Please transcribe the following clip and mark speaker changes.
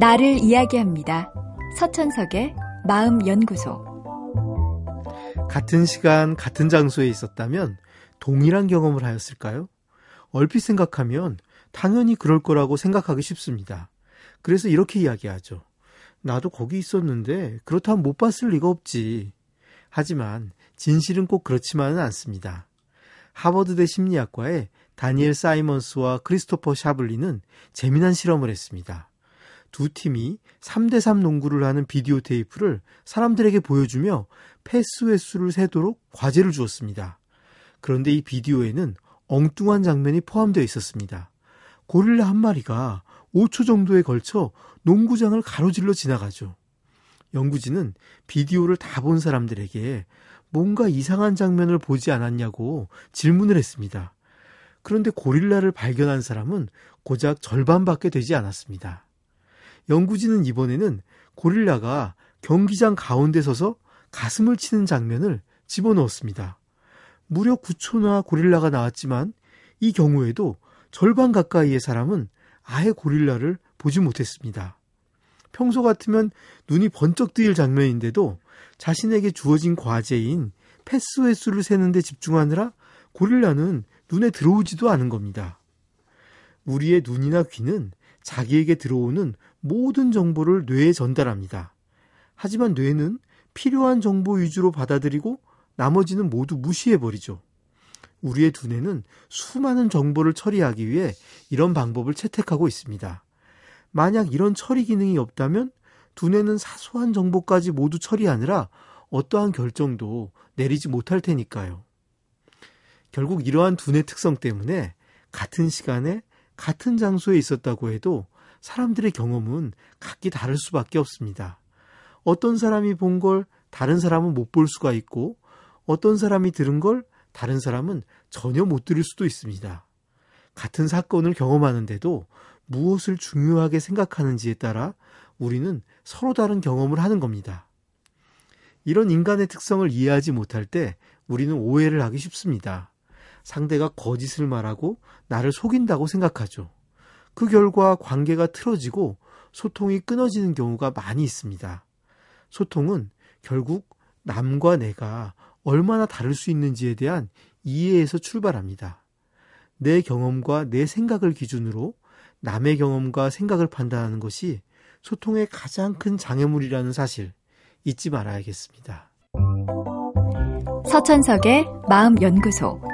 Speaker 1: 나를 이야기합니다. 서천석의 마음연구소.
Speaker 2: 같은 시간, 같은 장소에 있었다면 동일한 경험을 하였을까요? 얼핏 생각하면 당연히 그럴 거라고 생각하기 쉽습니다. 그래서 이렇게 이야기하죠. 나도 거기 있었는데 그렇다면 못 봤을 리가 없지. 하지만 진실은 꼭 그렇지만은 않습니다. 하버드대 심리학과의 다니엘 사이먼스와 크리스토퍼 샤블리는 재미난 실험을 했습니다. 두 팀이 3대3 농구를 하는 비디오 테이프를 사람들에게 보여주며 패스 횟수를 세도록 과제를 주었습니다. 그런데 이 비디오에는 엉뚱한 장면이 포함되어 있었습니다. 고릴라 한 마리가 5초 정도에 걸쳐 농구장을 가로질러 지나가죠. 연구진은 비디오를 다 본 사람들에게 뭔가 이상한 장면을 보지 않았냐고 질문을 했습니다. 그런데 고릴라를 발견한 사람은 고작 절반밖에 되지 않았습니다. 연구진은 이번에는 고릴라가 경기장 가운데 서서 가슴을 치는 장면을 집어넣었습니다. 무려 9초나 고릴라가 나왔지만 이 경우에도 절반 가까이의 사람은 아예 고릴라를 보지 못했습니다. 평소 같으면 눈이 번쩍 뜨일 장면인데도 자신에게 주어진 과제인 패스 횟수를 세는데 집중하느라 고릴라는 눈에 들어오지도 않은 겁니다. 우리의 눈이나 귀는 자기에게 들어오는 모든 정보를 뇌에 전달합니다. 하지만 뇌는 필요한 정보 위주로 받아들이고 나머지는 모두 무시해버리죠. 우리의 두뇌는 수많은 정보를 처리하기 위해 이런 방법을 채택하고 있습니다. 만약 이런 처리 기능이 없다면 두뇌는 사소한 정보까지 모두 처리하느라 어떠한 결정도 내리지 못할 테니까요. 결국 이러한 두뇌 특성 때문에 같은 시간에 같은 장소에 있었다고 해도 사람들의 경험은 각기 다를 수밖에 없습니다. 어떤 사람이 본 걸 다른 사람은 못 볼 수가 있고 어떤 사람이 들은 걸 다른 사람은 전혀 못 들을 수도 있습니다. 같은 사건을 경험하는데도 무엇을 중요하게 생각하는지에 따라 우리는 서로 다른 경험을 하는 겁니다. 이런 인간의 특성을 이해하지 못할 때 우리는 오해를 하기 쉽습니다. 상대가 거짓을 말하고 나를 속인다고 생각하죠. 그 결과 관계가 틀어지고 소통이 끊어지는 경우가 많이 있습니다. 소통은 결국 남과 내가 얼마나 다를 수 있는지에 대한 이해에서 출발합니다. 내 경험과 내 생각을 기준으로 남의 경험과 생각을 판단하는 것이 소통의 가장 큰 장애물이라는 사실 잊지 말아야겠습니다.
Speaker 1: 서천석의 마음연구소.